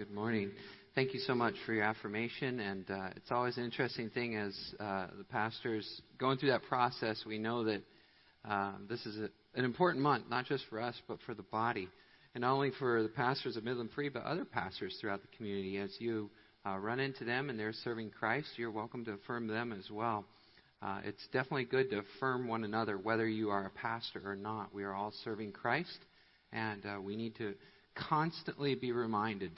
Good morning. Thank you so much for your affirmation. And uh, it's always an interesting thing as uh, the pastors going through that process. We know that uh, this is a, an important month, not just for us, but for the body. And not only for the pastors of Midland Free, but other pastors throughout the community. As you uh, run into them and they're serving Christ, you're welcome to affirm them as well. Uh, it's definitely good to affirm one another, whether you are a pastor or not. We are all serving Christ, and uh, we need to constantly be reminded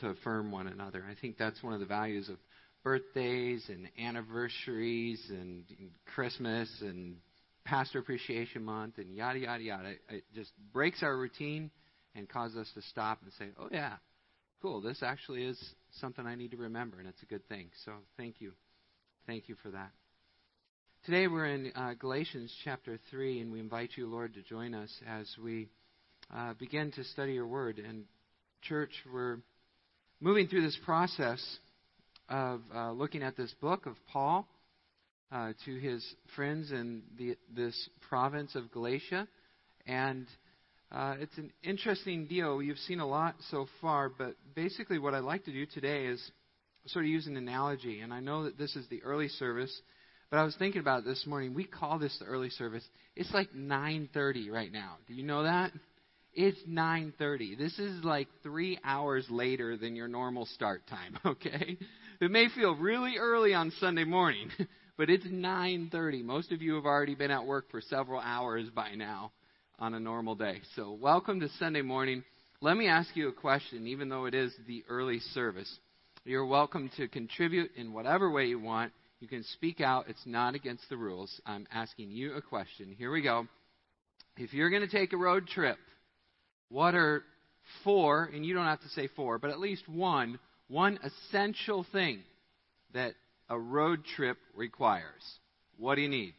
to affirm one another. I think that's one of the values of birthdays and anniversaries and Christmas and Pastor Appreciation Month and yada, yada, yada. It just breaks our routine and causes us to stop and say, oh, yeah, cool, this actually is something I need to remember, and it's a good thing. So thank you. Thank you for that. Today we're in uh, Galatians chapter 3, and we invite you, Lord, to join us as we uh, begin to study your word. And, church, we're moving through this process of uh, looking at this book of Paul uh, to his friends in the, this province of Galatia. And uh, it's an interesting deal. You've seen a lot so far, but basically, what I'd like to do today is sort of use an analogy. And I know that this is the early service, but I was thinking about it this morning. We call this the early service. It's like 9:30 right now. Do you know that? It's 9:30. This is like 3 hours later than your normal start time, okay? It may feel really early on Sunday morning, but it's 9:30. Most of you have already been at work for several hours by now on a normal day. So, welcome to Sunday morning. Let me ask you a question even though it is the early service. You're welcome to contribute in whatever way you want. You can speak out. It's not against the rules. I'm asking you a question. Here we go. If you're going to take a road trip, what are four, and you don't have to say four, but at least one, one essential thing that a road trip requires? What do you need?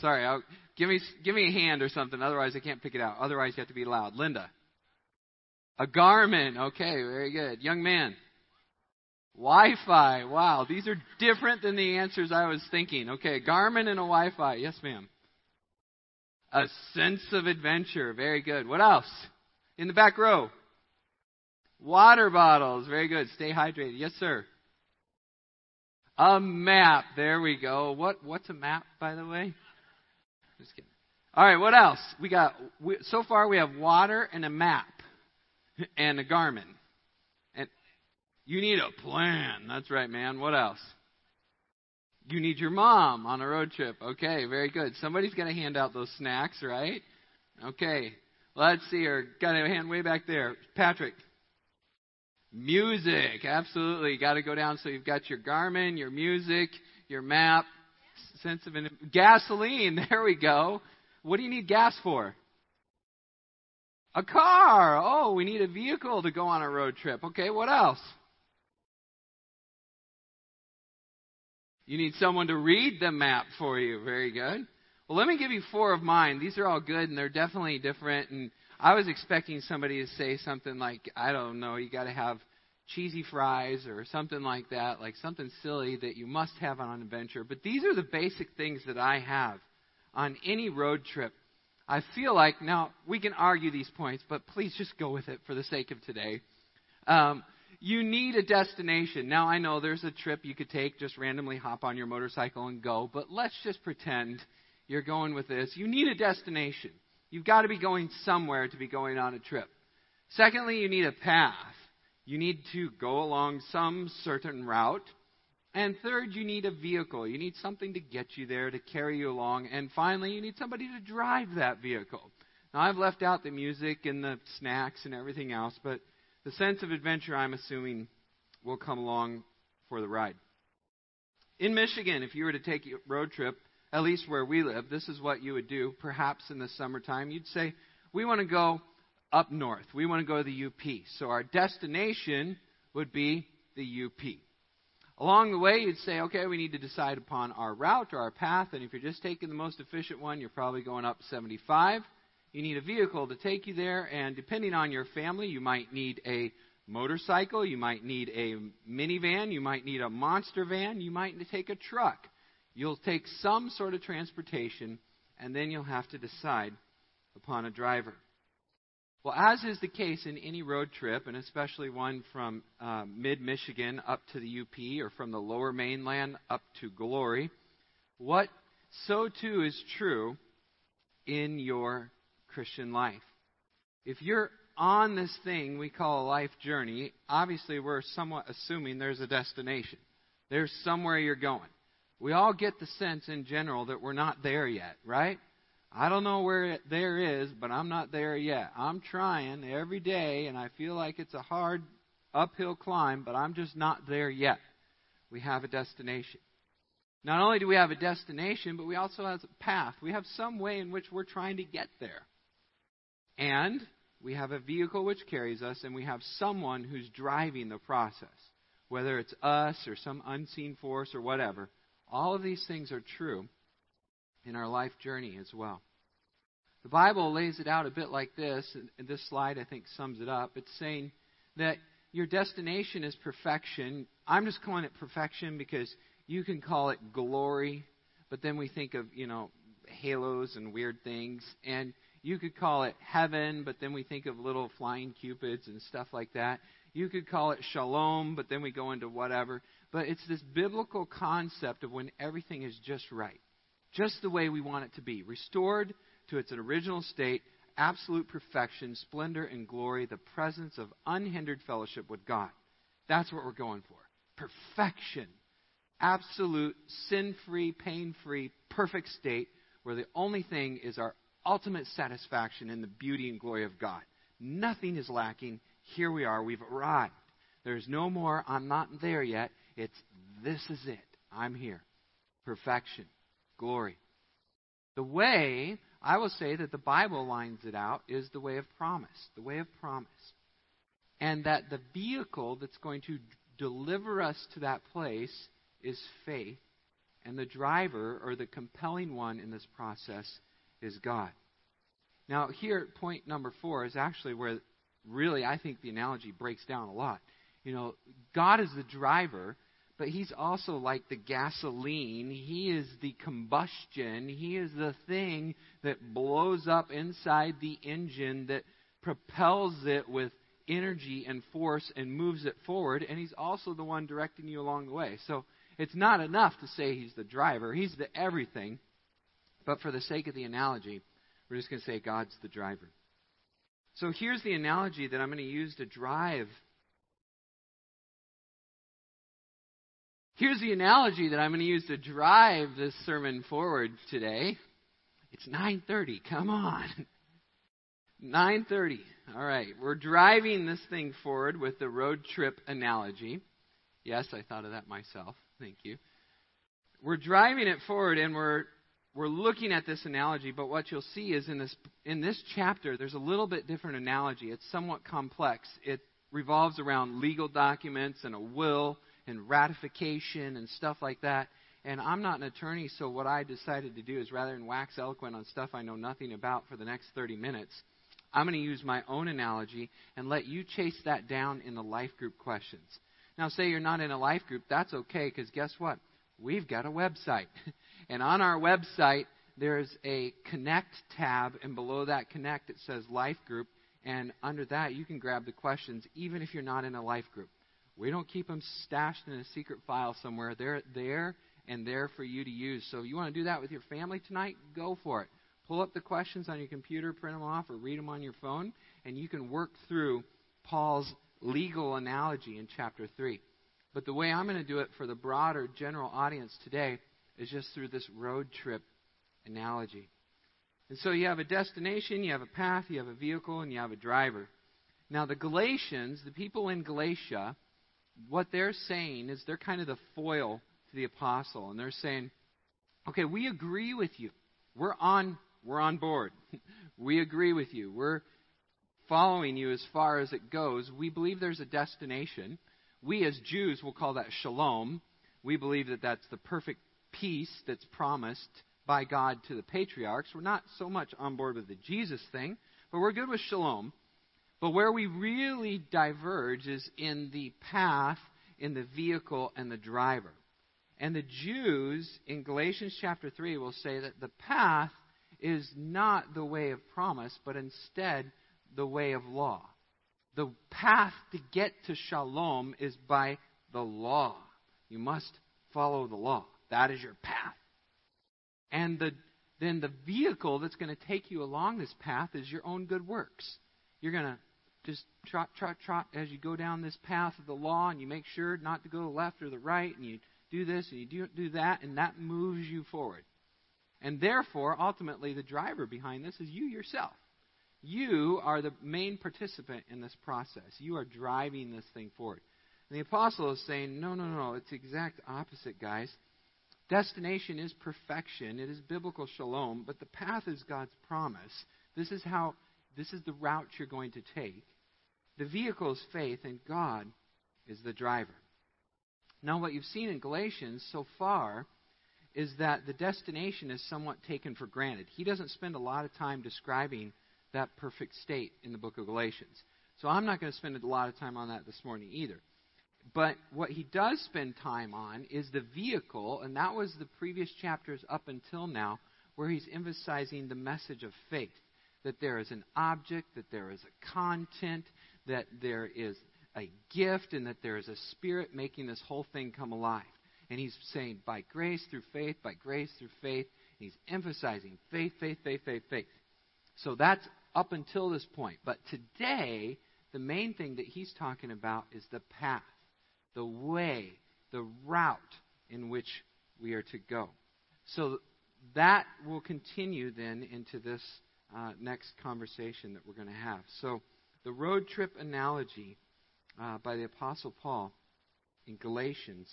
Sorry, I'll, give me give me a hand or something. Otherwise, I can't pick it out. Otherwise, you have to be loud. Linda, a Garmin. Okay, very good. Young man, Wi-Fi. Wow, these are different than the answers I was thinking. Okay, Garmin and a Wi-Fi. Yes, ma'am. A sense of adventure. Very good. What else? In the back row. Water bottles. Very good. Stay hydrated. Yes, sir. A map. There we go. What what's a map, by the way? Just kidding. All right. What else? We got. We, so far, we have water and a map, and a Garmin. And you need a plan. That's right, man. What else? You need your mom on a road trip. Okay, very good. Somebody's going to hand out those snacks, right? Okay. Let's see her. Got a hand way back there. Patrick. Music. Absolutely. Got to go down so you've got your Garmin, your music, your map, sense of gasoline. There we go. What do you need gas for? A car. Oh, we need a vehicle to go on a road trip. Okay, what else? You need someone to read the map for you. Very good. Well, let me give you four of mine. These are all good and they're definitely different. And I was expecting somebody to say something like, I don't know, you got to have cheesy fries or something like that, like something silly that you must have on an adventure. But these are the basic things that I have on any road trip. I feel like, now, we can argue these points, but please just go with it for the sake of today. Um, you need a destination. Now, I know there's a trip you could take, just randomly hop on your motorcycle and go, but let's just pretend you're going with this. You need a destination. You've got to be going somewhere to be going on a trip. Secondly, you need a path. You need to go along some certain route. And third, you need a vehicle. You need something to get you there, to carry you along. And finally, you need somebody to drive that vehicle. Now, I've left out the music and the snacks and everything else, but the sense of adventure, I'm assuming, will come along for the ride. In Michigan, if you were to take a road trip, at least where we live, this is what you would do. Perhaps in the summertime, you'd say, We want to go up north. We want to go to the UP. So our destination would be the UP. Along the way, you'd say, okay, we need to decide upon our route or our path. And if you're just taking the most efficient one, you're probably going up 75. You need a vehicle to take you there, and depending on your family, you might need a motorcycle, you might need a minivan, you might need a monster van, you might take a truck. You'll take some sort of transportation, and then you'll have to decide upon a driver. Well, as is the case in any road trip, and especially one from uh, mid Michigan up to the UP or from the lower mainland up to Glory, what so too is true in your Christian life. If you're on this thing we call a life journey, obviously we're somewhat assuming there's a destination. There's somewhere you're going. We all get the sense in general that we're not there yet, right? I don't know where there is, but I'm not there yet. I'm trying every day, and I feel like it's a hard uphill climb, but I'm just not there yet. We have a destination. Not only do we have a destination, but we also have a path. We have some way in which we're trying to get there. And we have a vehicle which carries us, and we have someone who's driving the process. Whether it's us or some unseen force or whatever, all of these things are true in our life journey as well. The Bible lays it out a bit like this, and this slide I think sums it up. It's saying that your destination is perfection. I'm just calling it perfection because you can call it glory, but then we think of, you know, halos and weird things. And you could call it heaven, but then we think of little flying cupids and stuff like that. You could call it shalom, but then we go into whatever. But it's this biblical concept of when everything is just right just the way we want it to be, restored to its original state, absolute perfection, splendor, and glory, the presence of unhindered fellowship with God. That's what we're going for. Perfection. Absolute, sin free, pain free, perfect state where the only thing is our ultimate satisfaction in the beauty and glory of God. Nothing is lacking. Here we are. We've arrived. There's no more, I'm not there yet. It's, this is it. I'm here. Perfection glory. The way, I will say that the Bible lines it out, is the way of promise. The way of promise. And that the vehicle that's going to deliver us to that place is faith. And the driver, or the compelling one in this process, is God. Now, here, point number four is actually where really I think the analogy breaks down a lot. You know, God is the driver, but he's also like the gasoline. He is the combustion. He is the thing that blows up inside the engine that propels it with energy and force and moves it forward. And he's also the one directing you along the way. So it's not enough to say he's the driver, he's the everything. But for the sake of the analogy, we're just going to say God's the driver. So here's the analogy that I'm going to use to drive Here's the analogy that I'm going to use to drive this sermon forward today. It's 9:30. Come on. 9:30. All right. We're driving this thing forward with the road trip analogy. Yes, I thought of that myself. Thank you. We're driving it forward and we're we're looking at this analogy, but what you'll see is in this in this chapter there's a little bit different analogy. It's somewhat complex. It revolves around legal documents and a will and ratification and stuff like that. And I'm not an attorney, so what I decided to do is rather than wax eloquent on stuff I know nothing about for the next 30 minutes, I'm going to use my own analogy and let you chase that down in the life group questions. Now, say you're not in a life group, that's okay, because guess what? We've got a website. and on our website, there's a Connect tab, and below that Connect, it says Life Group. And under that, you can grab the questions, even if you're not in a life group. We don't keep them stashed in a secret file somewhere. They're there and there for you to use. So if you want to do that with your family tonight, go for it. Pull up the questions on your computer, print them off, or read them on your phone, and you can work through Paul's legal analogy in chapter 3. But the way I'm going to do it for the broader general audience today is just through this road trip analogy. And so you have a destination, you have a path, you have a vehicle, and you have a driver. Now, the Galatians, the people in Galatia, what they're saying is they're kind of the foil to the apostle, and they're saying, "Okay, we agree with you. We're on we're on board. we agree with you. We're following you as far as it goes. We believe there's a destination. We as Jews will call that shalom. We believe that that's the perfect peace that's promised by God to the patriarchs. We're not so much on board with the Jesus thing, but we're good with shalom. But where we really diverge is in the path, in the vehicle, and the driver. And the Jews in Galatians chapter 3 will say that the path is not the way of promise, but instead the way of law. The path to get to shalom is by the law. You must follow the law. That is your path. And the, then the vehicle that's going to take you along this path is your own good works. You're going to just trot, trot, trot as you go down this path of the law, and you make sure not to go the left or the right, and you do this and you do, do that, and that moves you forward. And therefore, ultimately, the driver behind this is you yourself. You are the main participant in this process. You are driving this thing forward. And the apostle is saying, no, no, no, it's the exact opposite, guys. Destination is perfection. It is biblical shalom, but the path is God's promise. This is how this is the route you're going to take. The vehicle is faith, and God is the driver. Now, what you've seen in Galatians so far is that the destination is somewhat taken for granted. He doesn't spend a lot of time describing that perfect state in the book of Galatians. So I'm not going to spend a lot of time on that this morning either. But what he does spend time on is the vehicle, and that was the previous chapters up until now, where he's emphasizing the message of faith that there is an object, that there is a content, that there is a gift, and that there is a spirit making this whole thing come alive. And he's saying, by grace through faith, by grace through faith. He's emphasizing faith, faith, faith, faith, faith. So that's up until this point. But today, the main thing that he's talking about is the path, the way, the route in which we are to go. So that will continue then into this uh, next conversation that we're going to have. So, the road trip analogy uh, by the Apostle Paul in Galatians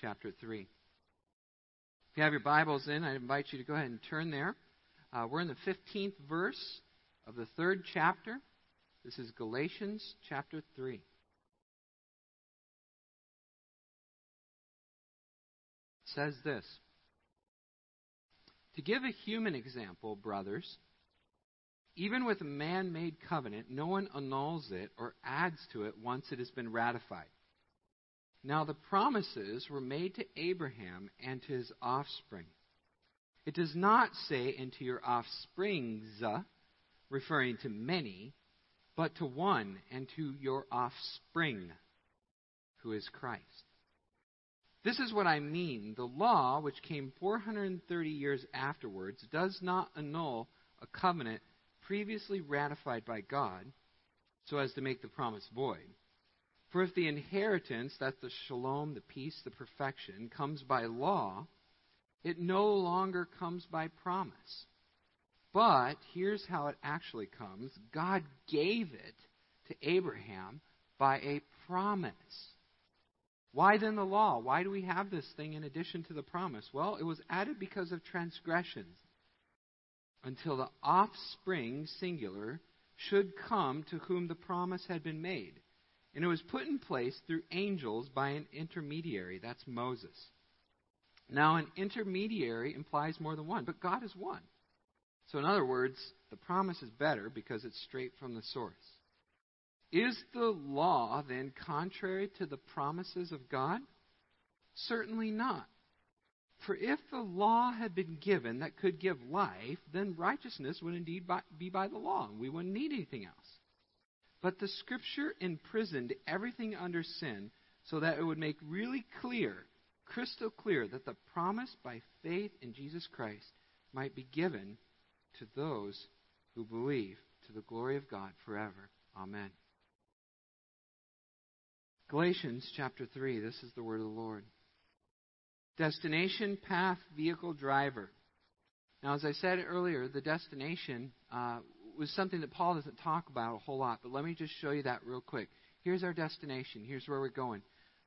chapter 3. If you have your Bibles in, I invite you to go ahead and turn there. Uh, we're in the 15th verse of the third chapter. This is Galatians chapter 3. Says this To give a human example, brothers, even with a man made covenant, no one annuls it or adds to it once it has been ratified. Now the promises were made to Abraham and to his offspring. It does not say, into your offsprings, uh, referring to many, but to one, and to your offspring, who is Christ. This is what I mean. The law, which came 430 years afterwards, does not annul a covenant previously ratified by God so as to make the promise void. For if the inheritance, that's the shalom, the peace, the perfection, comes by law, it no longer comes by promise. But here's how it actually comes God gave it to Abraham by a promise. Why then the law? Why do we have this thing in addition to the promise? Well, it was added because of transgressions until the offspring, singular, should come to whom the promise had been made. And it was put in place through angels by an intermediary. That's Moses. Now, an intermediary implies more than one, but God is one. So, in other words, the promise is better because it's straight from the source. Is the law then contrary to the promises of God? Certainly not. For if the law had been given that could give life, then righteousness would indeed be by the law, and we wouldn't need anything else. But the Scripture imprisoned everything under sin so that it would make really clear, crystal clear, that the promise by faith in Jesus Christ might be given to those who believe, to the glory of God forever. Amen. Galatians chapter 3, this is the word of the Lord. Destination, path, vehicle, driver. Now, as I said earlier, the destination uh, was something that Paul doesn't talk about a whole lot, but let me just show you that real quick. Here's our destination. Here's where we're going.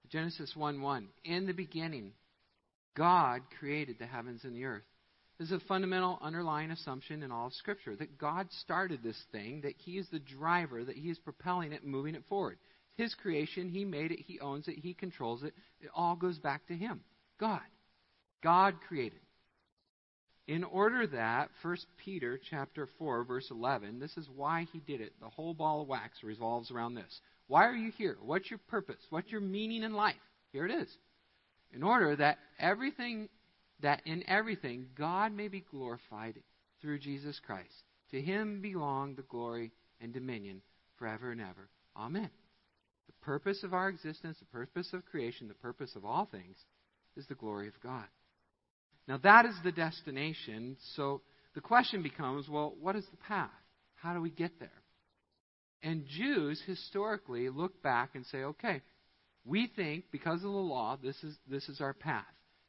Genesis 1 1. In the beginning, God created the heavens and the earth. This is a fundamental underlying assumption in all of Scripture that God started this thing, that He is the driver, that He is propelling it, moving it forward. His creation, He made it, He owns it, He controls it. It all goes back to Him. God. God created. In order that 1 Peter chapter 4 verse 11, this is why he did it. The whole ball of wax revolves around this. Why are you here? What's your purpose? What's your meaning in life? Here it is. In order that everything that in everything God may be glorified through Jesus Christ. To him belong the glory and dominion forever and ever. Amen. Purpose of our existence, the purpose of creation, the purpose of all things is the glory of God. Now, that is the destination. So the question becomes well, what is the path? How do we get there? And Jews historically look back and say, okay, we think because of the law, this is, this is our path.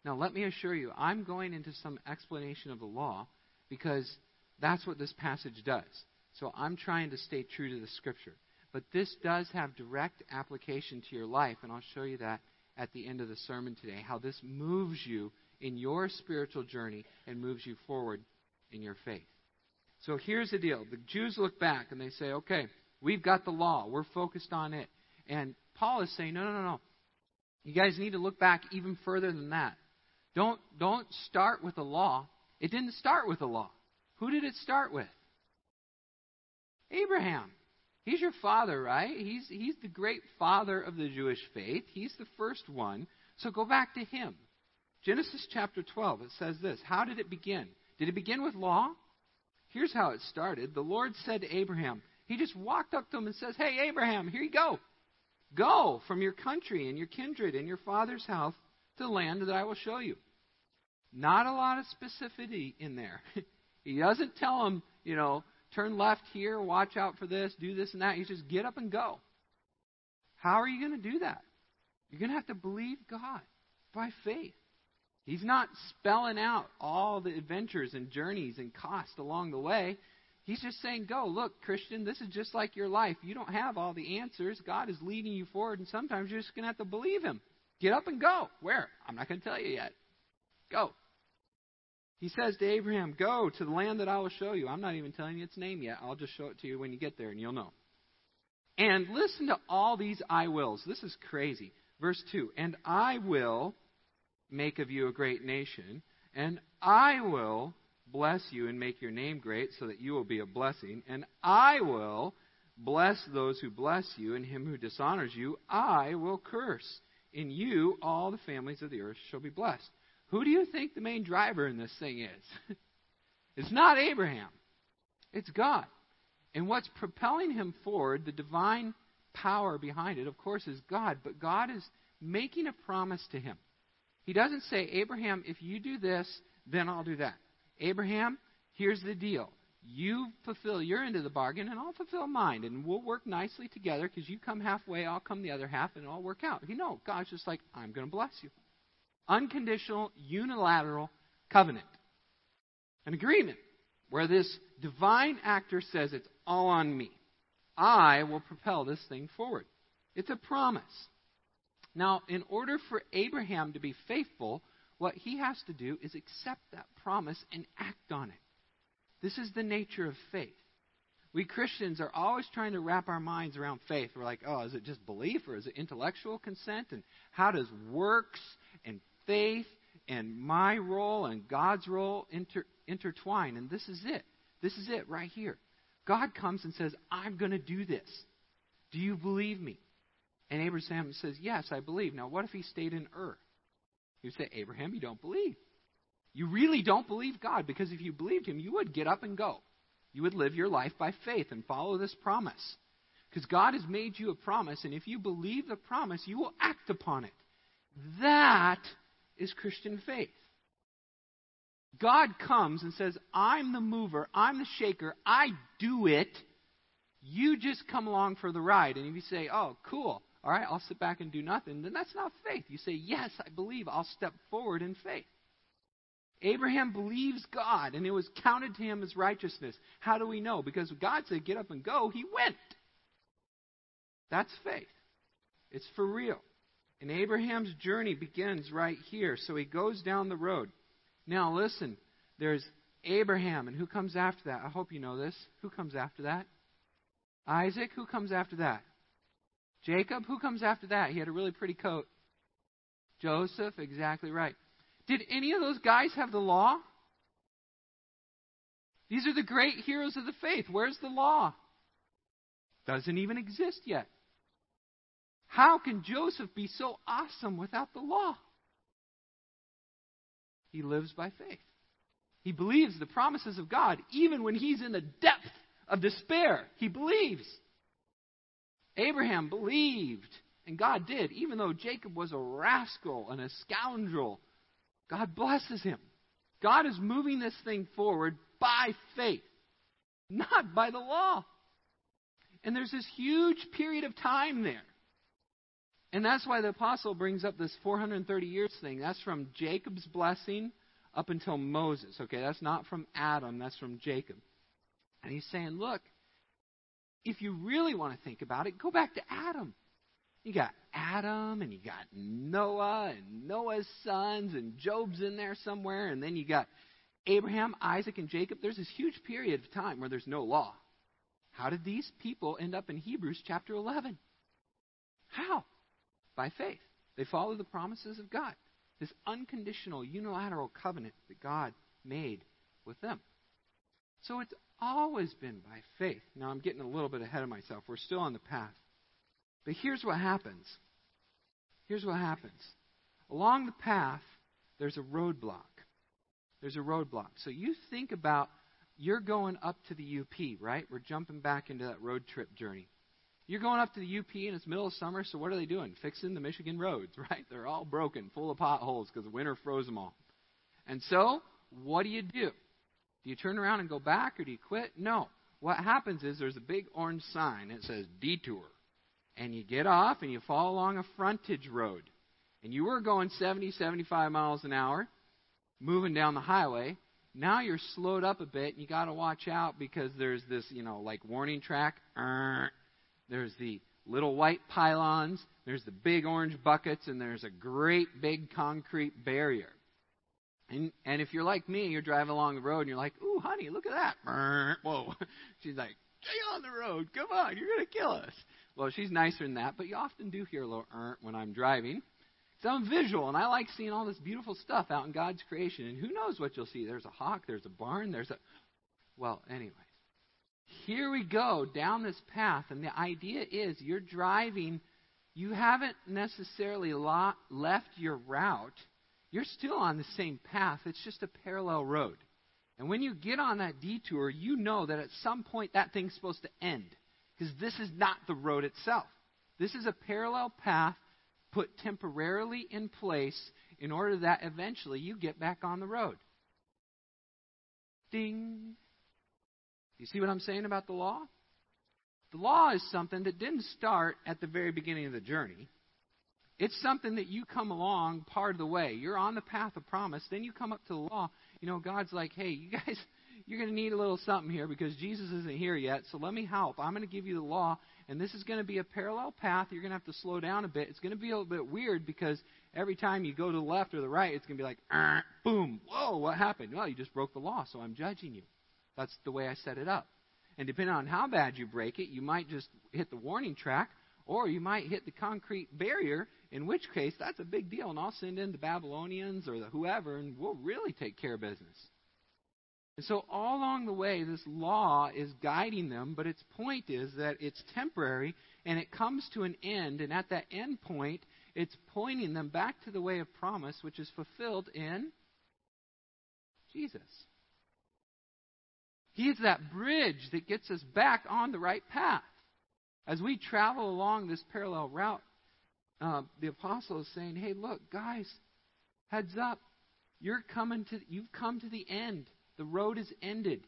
Now, let me assure you, I'm going into some explanation of the law because that's what this passage does. So I'm trying to stay true to the scripture. But this does have direct application to your life, and I'll show you that at the end of the sermon today, how this moves you in your spiritual journey and moves you forward in your faith. So here's the deal. The Jews look back and they say, okay, we've got the law. We're focused on it. And Paul is saying, no, no, no, no. You guys need to look back even further than that. Don't, don't start with the law. It didn't start with the law. Who did it start with? Abraham. He's your father, right? He's, he's the great father of the Jewish faith. He's the first one. So go back to him. Genesis chapter 12, it says this How did it begin? Did it begin with law? Here's how it started. The Lord said to Abraham, He just walked up to him and says, Hey, Abraham, here you go. Go from your country and your kindred and your father's house to the land that I will show you. Not a lot of specificity in there. he doesn't tell him, you know, turn left here, watch out for this, do this and that. He says, get up and go. How are you going to do that? You're going to have to believe God by faith. He's not spelling out all the adventures and journeys and cost along the way. He's just saying, Go, look, Christian, this is just like your life. You don't have all the answers. God is leading you forward, and sometimes you're just going to have to believe Him. Get up and go. Where? I'm not going to tell you yet. Go. He says to Abraham, Go to the land that I will show you. I'm not even telling you its name yet. I'll just show it to you when you get there, and you'll know. And listen to all these I wills. This is crazy. Verse 2 And I will make of you a great nation, and I will bless you and make your name great so that you will be a blessing, and I will bless those who bless you, and him who dishonors you, I will curse. In you all the families of the earth shall be blessed. Who do you think the main driver in this thing is? it's not Abraham, it's God. And what's propelling him forward, the divine power behind it, of course, is God, but God is making a promise to him. He doesn't say, Abraham, if you do this, then I'll do that. Abraham, here's the deal. You fulfill your end of the bargain, and I'll fulfill mine, and we'll work nicely together because you come halfway, I'll come the other half, and it'll all work out. You know, God's just like, I'm going to bless you unconditional, unilateral covenant. An agreement where this divine actor says, It's all on me. I will propel this thing forward. It's a promise. Now, in order for Abraham to be faithful, what he has to do is accept that promise and act on it. This is the nature of faith. We Christians are always trying to wrap our minds around faith. We're like, oh, is it just belief or is it intellectual consent? And how does works and faith and my role and God's role inter- intertwine. And this is it. This is it right here. God comes and says, I'm going to do this. Do you believe me? And Abraham says, Yes, I believe. Now, what if he stayed in Ur? You say, Abraham, you don't believe. You really don't believe God because if you believed him, you would get up and go. You would live your life by faith and follow this promise. Because God has made you a promise, and if you believe the promise, you will act upon it. That is Christian faith. God comes and says, I'm the mover, I'm the shaker, I do it. You just come along for the ride. And if you say, oh, cool, all right, I'll sit back and do nothing, then that's not faith. You say, yes, I believe, I'll step forward in faith. Abraham believes God, and it was counted to him as righteousness. How do we know? Because God said, get up and go, he went. That's faith. It's for real. And Abraham's journey begins right here. So he goes down the road. Now, listen, there's Abraham, and who comes after that? I hope you know this. Who comes after that? Isaac, who comes after that? Jacob, who comes after that? He had a really pretty coat. Joseph, exactly right. Did any of those guys have the law? These are the great heroes of the faith. Where's the law? Doesn't even exist yet. How can Joseph be so awesome without the law? He lives by faith. He believes the promises of God even when he's in the depth of despair. He believes. Abraham believed, and God did, even though Jacob was a rascal and a scoundrel. God blesses him. God is moving this thing forward by faith, not by the law. And there's this huge period of time there. And that's why the apostle brings up this 430 years thing. That's from Jacob's blessing up until Moses. Okay, that's not from Adam, that's from Jacob. And he's saying, look, if you really want to think about it, go back to Adam. You got Adam, and you got Noah, and Noah's sons, and Job's in there somewhere, and then you got Abraham, Isaac, and Jacob. There's this huge period of time where there's no law. How did these people end up in Hebrews chapter 11? How? By faith. They follow the promises of God, this unconditional, unilateral covenant that God made with them. So it's always been by faith. Now, I'm getting a little bit ahead of myself. We're still on the path. But here's what happens. Here's what happens. Along the path, there's a roadblock. There's a roadblock. So you think about you're going up to the UP, right? We're jumping back into that road trip journey. You're going up to the UP and it's middle of summer, so what are they doing? Fixing the Michigan roads, right? They're all broken, full of potholes because winter froze them all. And so, what do you do? Do you turn around and go back or do you quit? No. What happens is there's a big orange sign that says detour. And you get off and you follow along a frontage road. And you were going 70, 75 miles an hour, moving down the highway. Now you're slowed up a bit and you got to watch out because there's this, you know, like warning track. There's the little white pylons, there's the big orange buckets, and there's a great big concrete barrier. And, and if you're like me, you're driving along the road and you're like, ooh, honey, look at that. Whoa. She's like, stay on the road. Come on, you're to kill us. Well, she's nicer than that, but you often do hear a little er when I'm driving. So I'm visual, and I like seeing all this beautiful stuff out in God's creation. And who knows what you'll see? There's a hawk, there's a barn, there's a. Well, anyways. Here we go down this path, and the idea is you're driving, you haven't necessarily left your route you're still on the same path. It's just a parallel road. And when you get on that detour, you know that at some point that thing's supposed to end. Because this is not the road itself. This is a parallel path put temporarily in place in order that eventually you get back on the road. Ding. You see what I'm saying about the law? The law is something that didn't start at the very beginning of the journey. It's something that you come along part of the way. You're on the path of promise. Then you come up to the law. You know, God's like, hey, you guys, you're going to need a little something here because Jesus isn't here yet. So let me help. I'm going to give you the law. And this is going to be a parallel path. You're going to have to slow down a bit. It's going to be a little bit weird because every time you go to the left or the right, it's going to be like, uh, boom, whoa, what happened? Well, you just broke the law, so I'm judging you. That's the way I set it up. And depending on how bad you break it, you might just hit the warning track or you might hit the concrete barrier in which case, that's a big deal, and I'll send in the Babylonians or the whoever, and we'll really take care of business. And so, all along the way, this law is guiding them, but its point is that it's temporary and it comes to an end, and at that end point, it's pointing them back to the way of promise, which is fulfilled in Jesus. He is that bridge that gets us back on the right path. As we travel along this parallel route, uh, the apostle is saying, "Hey, look, guys, heads up. You're coming to. You've come to the end. The road is ended.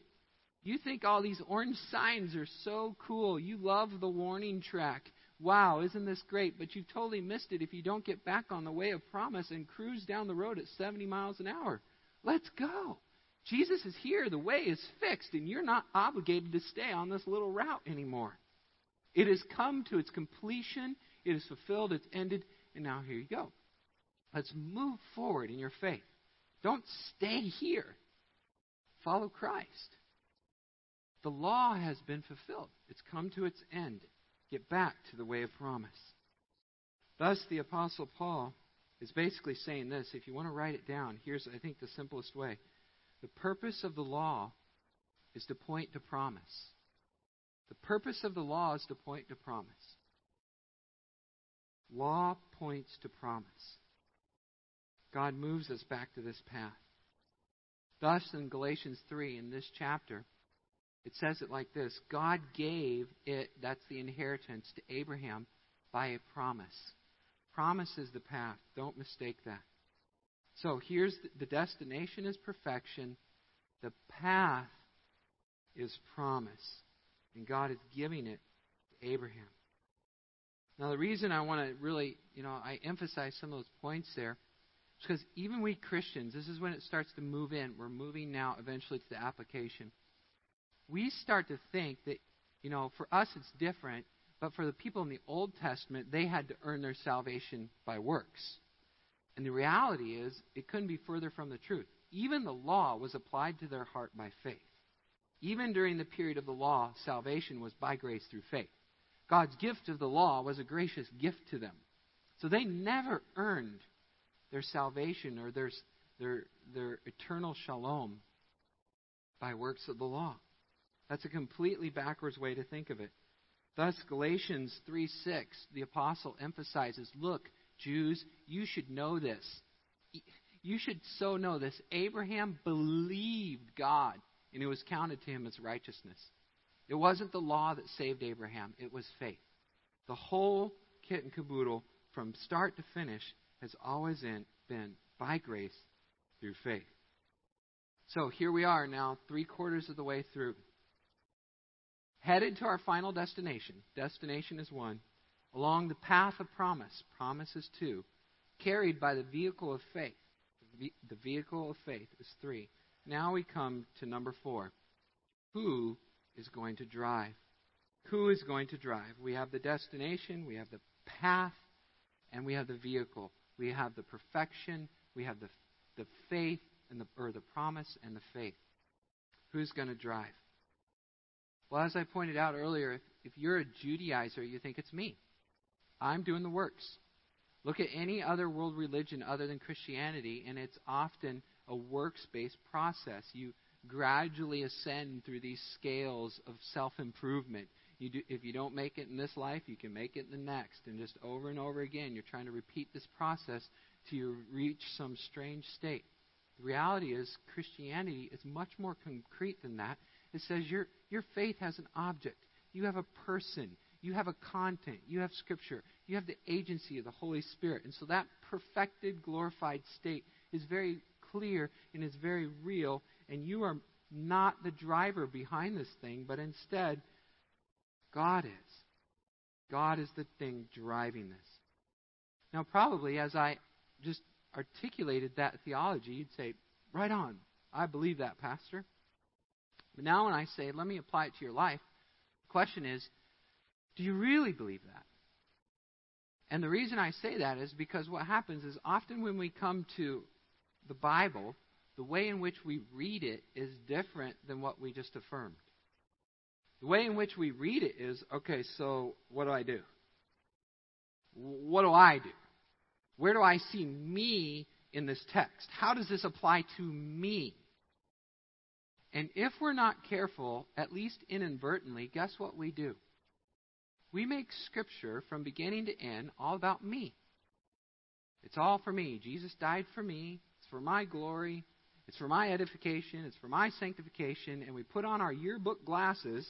You think all these orange signs are so cool. You love the warning track. Wow, isn't this great? But you've totally missed it if you don't get back on the way of promise and cruise down the road at 70 miles an hour. Let's go. Jesus is here. The way is fixed, and you're not obligated to stay on this little route anymore. It has come to its completion it is fulfilled, it's ended, and now here you go. Let's move forward in your faith. Don't stay here. Follow Christ. The law has been fulfilled, it's come to its end. Get back to the way of promise. Thus, the Apostle Paul is basically saying this. If you want to write it down, here's, I think, the simplest way. The purpose of the law is to point to promise. The purpose of the law is to point to promise. Law points to promise. God moves us back to this path. Thus, in Galatians 3, in this chapter, It says it like this God gave it, that's the inheritance, to Abraham by a promise. Promise is the path. Don't mistake that. So here's the, destination is perfection. The path is promise. And God is giving it to Abraham. Now, the reason I want to really, you know, I emphasize some of those points there is because even we Christians, this is when it starts to move in. We're moving now eventually to the application. We start to think that, you know, for us it's different, but for the people in the Old Testament, they had to earn their salvation by works. And the reality is, it couldn't be further from the truth. Even the law was applied to their heart by faith. Even during the period of the law, salvation was by grace through faith. God's gift of the law was a gracious gift to them. So they never earned their salvation or their, their, their eternal shalom by works of the law. That's a completely backwards way to think of it. Thus, Galatians 3 6, the apostle emphasizes look, Jews, you should know this. You should so know this. Abraham believed God, and it was counted to him as righteousness. It wasn't the law that saved Abraham, it was faith. The whole kit and caboodle, from start to finish, has always been by grace through faith. So here we are now, three quarters of the way through. Headed to our final destination. Destination is one. Along the path of promise. promises two. Carried by the vehicle of faith. The vehicle of faith is three. Now we come to number four. Who is going to drive. Who is going to drive? We have the destination, we have the path, and we have the vehicle. We have the perfection, we have the, the faith, and the, or the promise and the faith. Who's going to drive? Well, as I pointed out earlier, if, if you're a Judaizer, you think it's me. I'm doing the works. Look at any other world religion other than Christianity, and it's often a works based process. You gradually ascend through these scales of self improvement. You do, if you don't make it in this life, you can make it in the next. And just over and over again, you're trying to repeat this process till you reach some strange state. The reality is, Christianity is much more concrete than that. It says your, your faith has an object, you have a person, you have a content, you have Scripture, you have the agency of the Holy Spirit. And so that perfected, glorified state is very clear and is very real and you are not the driver behind this thing, but instead, God is. God is the thing driving this. Now, probably as I just articulated that theology, you'd say, right on. I believe that, Pastor. But now when I say, let me apply it to your life, the question is, do you really believe that? And the reason I say that is because what happens is often when we come to the Bible, the way in which we read it is different than what we just affirmed. The way in which we read it is okay, so what do I do? What do I do? Where do I see me in this text? How does this apply to me? And if we're not careful, at least inadvertently, guess what we do? We make Scripture from beginning to end all about me. It's all for me. Jesus died for me. It's for my glory. It's for my edification, it's for my sanctification, and we put on our yearbook glasses,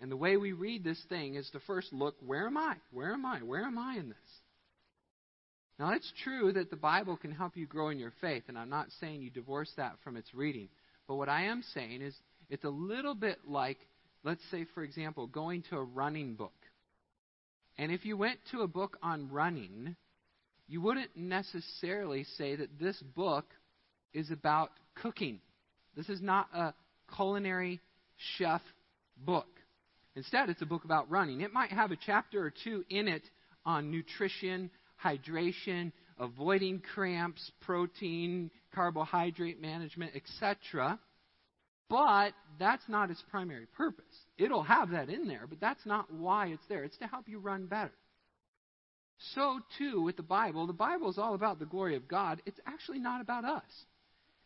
and the way we read this thing is to first look, where am I? Where am I? Where am I in this? Now, it's true that the Bible can help you grow in your faith, and I'm not saying you divorce that from its reading. But what I am saying is it's a little bit like, let's say, for example, going to a running book. And if you went to a book on running, you wouldn't necessarily say that this book is about cooking. This is not a culinary chef book. Instead, it's a book about running. It might have a chapter or two in it on nutrition, hydration, avoiding cramps, protein, carbohydrate management, etc. But that's not its primary purpose. It'll have that in there, but that's not why it's there. It's to help you run better. So, too, with the Bible, the Bible is all about the glory of God. It's actually not about us.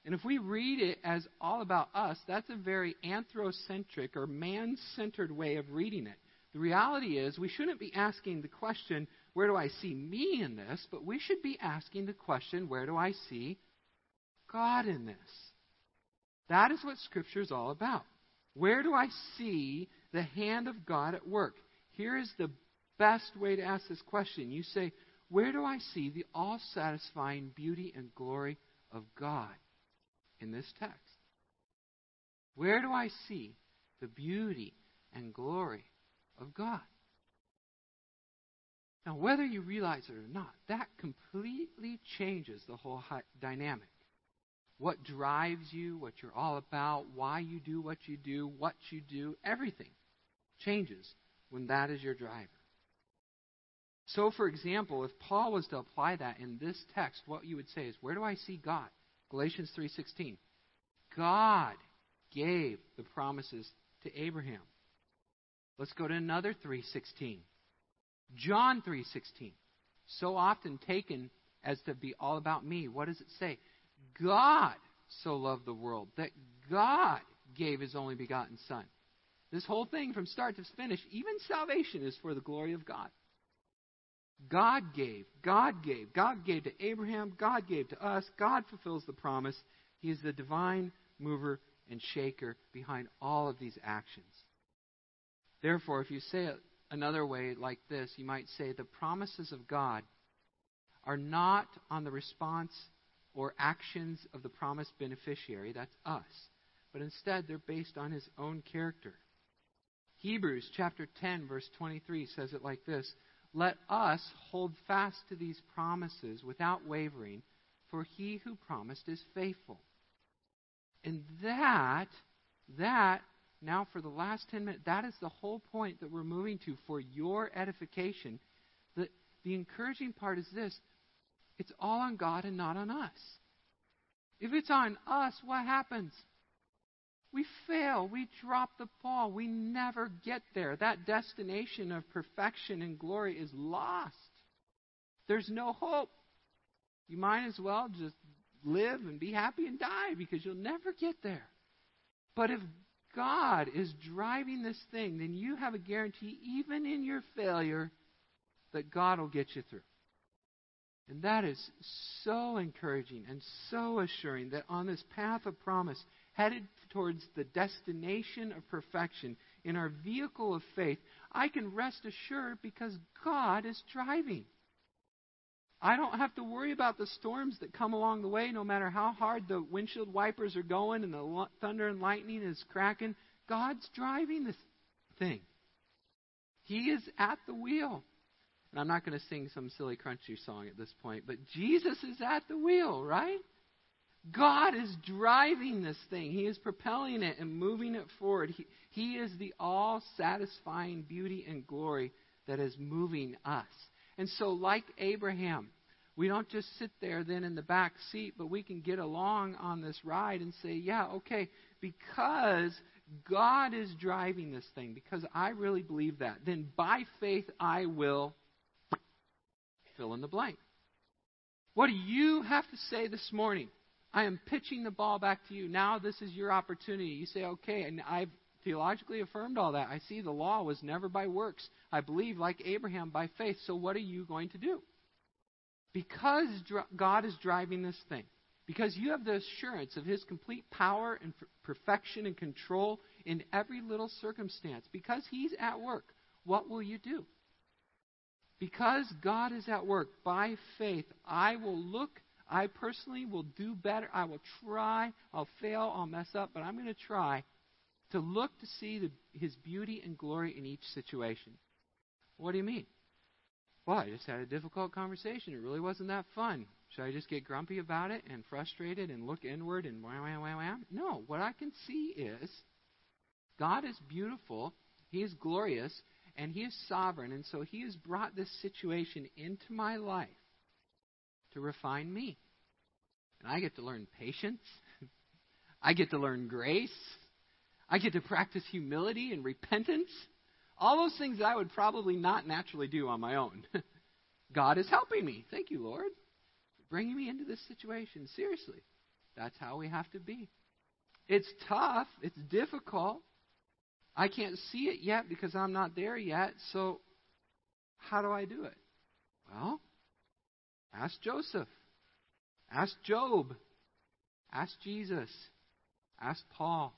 And if we read it as all about us, that's a very anthrocentric or man centered way of reading it. The reality is, we shouldn't be asking the question, where do I see me in this? But we should be asking the question, where do I see God in this? That is what Scripture is all about. Where do I see the hand of God at work? Here is the best way to ask this question. You say, Where do I see the all satisfying beauty and glory of God in this text? Where do I see the beauty and glory of God? Now, whether you realize it or not, that completely changes the whole dynamic. What drives you, what you're all about, why you do what you do, what you do, everything changes when that is your driver. So, for example, if Paul was to apply that in this text, what you would say is, "Where do I see God?" Galatians 3:16. God gave the promises to Abraham. Let's go to another 3:16. John 3:16. So often taken as to be all about me. What does it say? God so loved the world that God gave his only begotten son. This whole thing from start to finish, even salvation is for the glory of God. God gave, God gave, God gave to Abraham, God gave to us, God fulfills the promise. He is the divine mover and shaker behind all of these actions. Therefore, if you say it another way like this, you might say the promises of God are not on the response or actions of the promised beneficiary, that's us, but instead they're based on his own character. Hebrews chapter 10 verse 23 says it like this, "Let us hold fast to these promises without wavering, for he who promised is faithful." And that that now, for the last 10 minutes, that is the whole point that we're moving to for your edification. The, the encouraging part is this it's all on God and not on us. If it's on us, what happens? We fail. We drop the ball. We never get there. That destination of perfection and glory is lost. There's no hope. You might as well just live and be happy and die because you'll never get there. But if God is driving this thing, then you have a guarantee, even in your failure, that God will get you through. And that is so encouraging and so assuring that on this path of promise, headed towards the destination of perfection, in our vehicle of faith, I can rest assured because God is driving. I don't have to worry about the storms that come along the way, no matter how hard the windshield wipers are going and the thunder and lightning is cracking. God's driving this thing. He is at the wheel. And I'm not going to sing some silly crunchy song at this point, but Jesus is at the wheel, right? God is driving this thing. He is propelling it and moving it forward. He, he is the all satisfying beauty and glory that is moving us. And so, like Abraham, we don't just sit there then in the back seat, but we can get along on this ride and say, yeah, okay, because God is driving this thing, because I really believe that, then by faith I will fill in the blank. What do you have to say this morning? I am pitching the ball back to you. Now this is your opportunity. You say, okay, and I've theologically affirmed all that. I see the law was never by works. I believe, like Abraham, by faith. So what are you going to do? Because God is driving this thing, because you have the assurance of His complete power and perfection and control in every little circumstance, because He's at work, what will you do? Because God is at work by faith, I will look, I personally will do better. I will try. I'll fail. I'll mess up, but I'm going to try to look to see the, his beauty and glory in each situation. What do you mean? Well, I just had a difficult conversation. It really wasn't that fun. Should I just get grumpy about it and frustrated and look inward and wham, wham, wham, wham? No. What I can see is God is beautiful, He is glorious, and He is sovereign. And so He has brought this situation into my life to refine me. And I get to learn patience. I get to learn grace. I get to practice humility and repentance. All those things that I would probably not naturally do on my own. God is helping me. Thank you, Lord, for bringing me into this situation. Seriously, that's how we have to be. It's tough, it's difficult. I can't see it yet because I'm not there yet. So, how do I do it? Well, ask Joseph, ask Job, ask Jesus, ask Paul.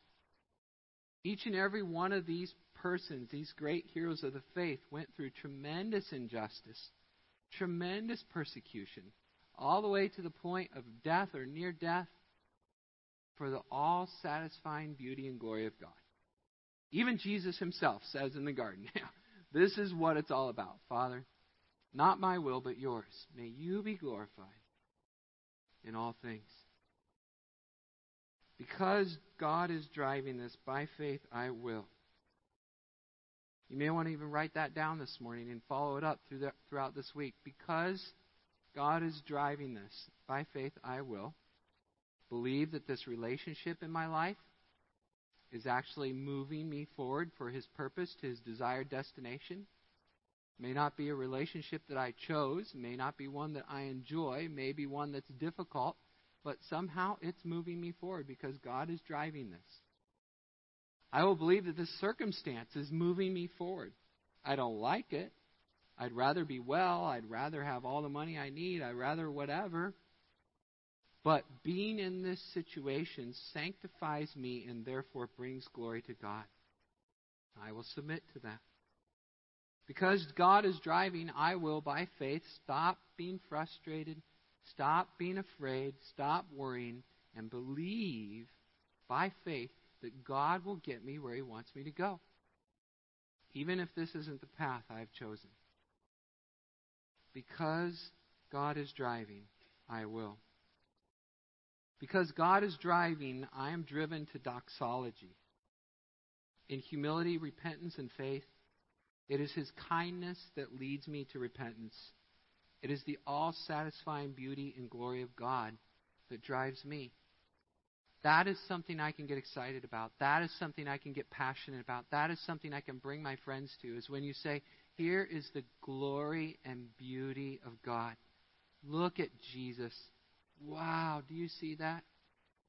Each and every one of these persons, these great heroes of the faith, went through tremendous injustice, tremendous persecution, all the way to the point of death or near death for the all satisfying beauty and glory of God. Even Jesus himself says in the garden, This is what it's all about, Father. Not my will, but yours. May you be glorified in all things. Because God is driving this, by faith I will. You may want to even write that down this morning and follow it up through the, throughout this week. Because God is driving this, by faith I will believe that this relationship in my life is actually moving me forward for His purpose to His desired destination. May not be a relationship that I chose, may not be one that I enjoy, may be one that's difficult, but somehow it's moving me forward because God is driving this. I will believe that this circumstance is moving me forward. I don't like it. I'd rather be well. I'd rather have all the money I need. I'd rather whatever. But being in this situation sanctifies me and therefore brings glory to God. I will submit to that. Because God is driving, I will, by faith, stop being frustrated, stop being afraid, stop worrying, and believe by faith that God will get me where He wants me to go. Even if this isn't the path I've chosen. Because God is driving, I will. Because God is driving, I am driven to doxology. In humility, repentance, and faith, it is His kindness that leads me to repentance. It is the all satisfying beauty and glory of God that drives me. That is something I can get excited about. That is something I can get passionate about. That is something I can bring my friends to, is when you say, Here is the glory and beauty of God. Look at Jesus. Wow, do you see that?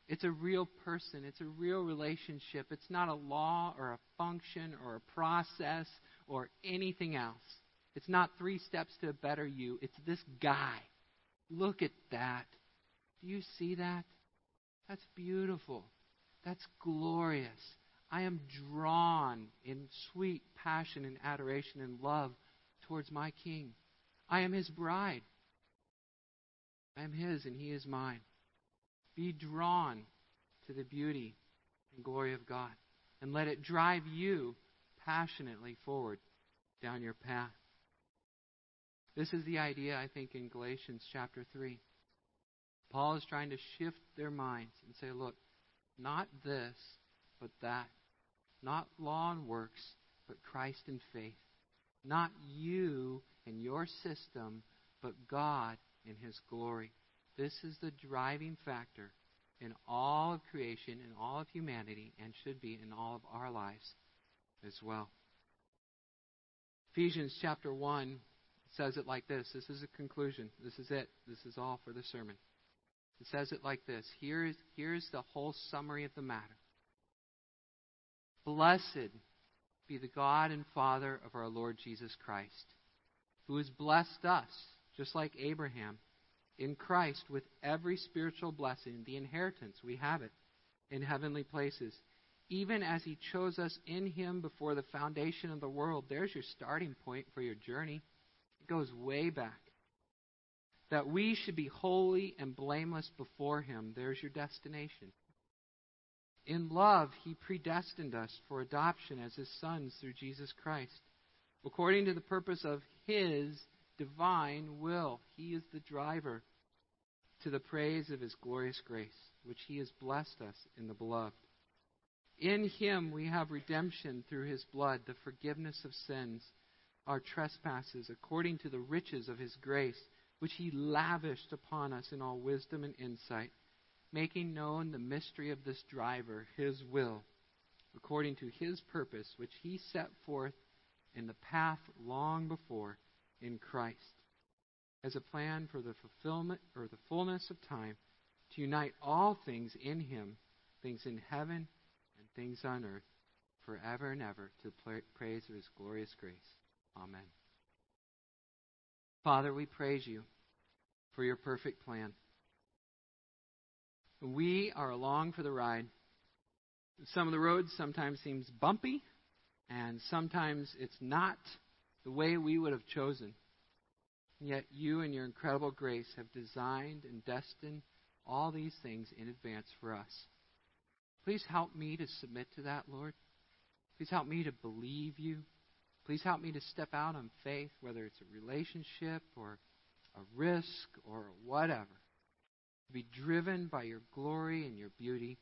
It's a real person. It's a real relationship. It's not a law or a function or a process or anything else. It's not three steps to a better you. It's this guy. Look at that. Do you see that? That's beautiful. That's glorious. I am drawn in sweet passion and adoration and love towards my King. I am his bride. I am His and He is mine. Be drawn to the beauty and glory of God and let it drive you passionately forward down your path. This is the idea, I think, in Galatians chapter 3. Paul is trying to shift their minds and say, look, not this, but that. Not law and works, but Christ and faith. Not you and your system, but God in His glory. This is the driving factor in all of creation, in all of humanity, and should be in all of our lives as well. Ephesians chapter 1 says it like this. This is a conclusion. This is it. This is all for the sermon. It says it like this. Here's, here's the whole summary of the matter. Blessed be the God and Father of our Lord Jesus Christ, who has blessed us just like Abraham, in Christ with every spiritual blessing, the inheritance, we have it in heavenly places, even as He chose us in Him before the foundation of the world. There's your starting point for your journey. It goes way back. That we should be holy and blameless before Him. There's your destination. In love, He predestined us for adoption as His sons through Jesus Christ, according to the purpose of His divine will. He is the driver to the praise of His glorious grace, which He has blessed us in the beloved. In Him we have redemption through His blood, the forgiveness of sins, our trespasses, according to the riches of His grace, which He lavished upon us in all wisdom and insight, making known the mystery of this driver, His will, according to His purpose, which He set forth in the path long before in Christ as a plan for the fulfillment or the fullness of time to unite all things in him, things in heaven and things on earth, forever and ever, to the praise of his glorious grace. Amen. Father, we praise you for your perfect plan. We are along for the ride. some of the roads sometimes seems bumpy, and sometimes it's not the way we would have chosen. And yet you and your incredible grace have designed and destined all these things in advance for us. Please help me to submit to that, Lord. Please help me to believe you. Please help me to step out on faith, whether it's a relationship or a risk or whatever. To be driven by your glory and your beauty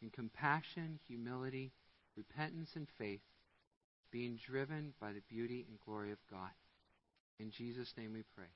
in compassion, humility, repentance, and faith, being driven by the beauty and glory of God. In Jesus' name we pray.